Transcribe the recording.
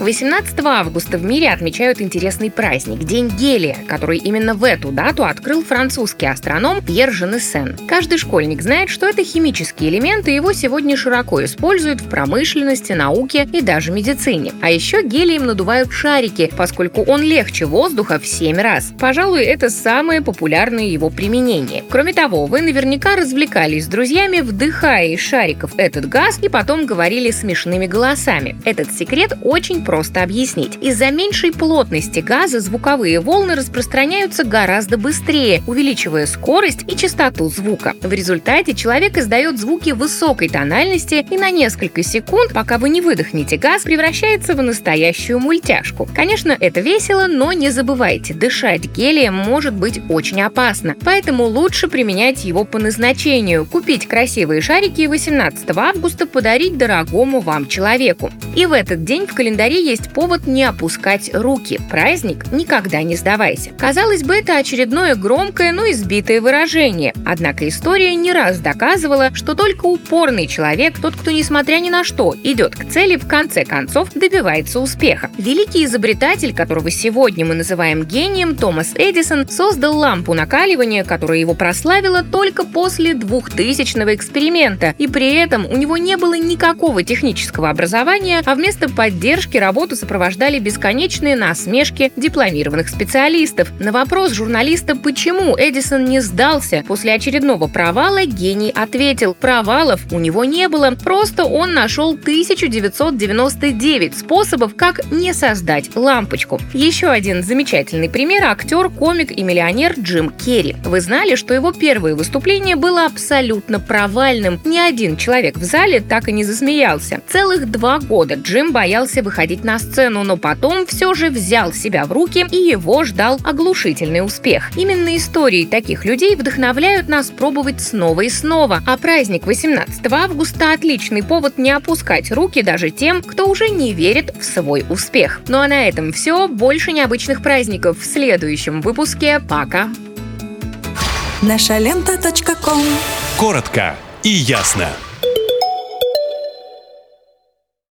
18 августа в мире отмечают интересный праздник – День гелия, который именно в эту дату открыл французский астроном Пьер Женесен. Каждый школьник знает, что это химический элемент, и его сегодня широко используют в промышленности, науке и даже медицине. А еще гелием надувают шарики, поскольку он легче воздуха в 7 раз. Пожалуй, это самое популярное его применение. Кроме того, вы наверняка развлекались с друзьями, вдыхая из шариков этот газ и потом говорили смешными голосами. Этот секрет очень просто объяснить. Из-за меньшей плотности газа звуковые волны распространяются гораздо быстрее, увеличивая скорость и частоту звука. В результате человек издает звуки высокой тональности и на несколько секунд, пока вы не выдохнете газ, превращается в настоящую мультяшку. Конечно, это весело, но не забывайте, дышать гелием может быть очень опасно, поэтому лучше применять его по назначению, купить красивые шарики и 18 августа подарить дорогому вам человеку. И в этот день в календаре есть повод не опускать руки. Праздник «Никогда не сдавайся». Казалось бы, это очередное громкое, но избитое выражение. Однако история не раз доказывала, что только упорный человек, тот, кто, несмотря ни на что, идет к цели, в конце концов добивается успеха. Великий изобретатель, которого сегодня мы называем гением, Томас Эдисон, создал лампу накаливания, которая его прославила только после 2000-го эксперимента. И при этом у него не было никакого технического образования, а вместо поддержки работу сопровождали бесконечные насмешки дипломированных специалистов. На вопрос журналиста, почему Эдисон не сдался после очередного провала, гений ответил, провалов у него не было, просто он нашел 1999 способов, как не создать лампочку. Еще один замечательный пример – актер, комик и миллионер Джим Керри. Вы знали, что его первое выступление было абсолютно провальным? Ни один человек в зале так и не засмеялся. Целых два года Джим боялся выходить выходить на сцену, но потом все же взял себя в руки и его ждал оглушительный успех. Именно истории таких людей вдохновляют нас пробовать снова и снова, а праздник 18 августа – отличный повод не опускать руки даже тем, кто уже не верит в свой успех. Ну а на этом все. Больше необычных праздников в следующем выпуске. Пока! Наша лента. Коротко и ясно.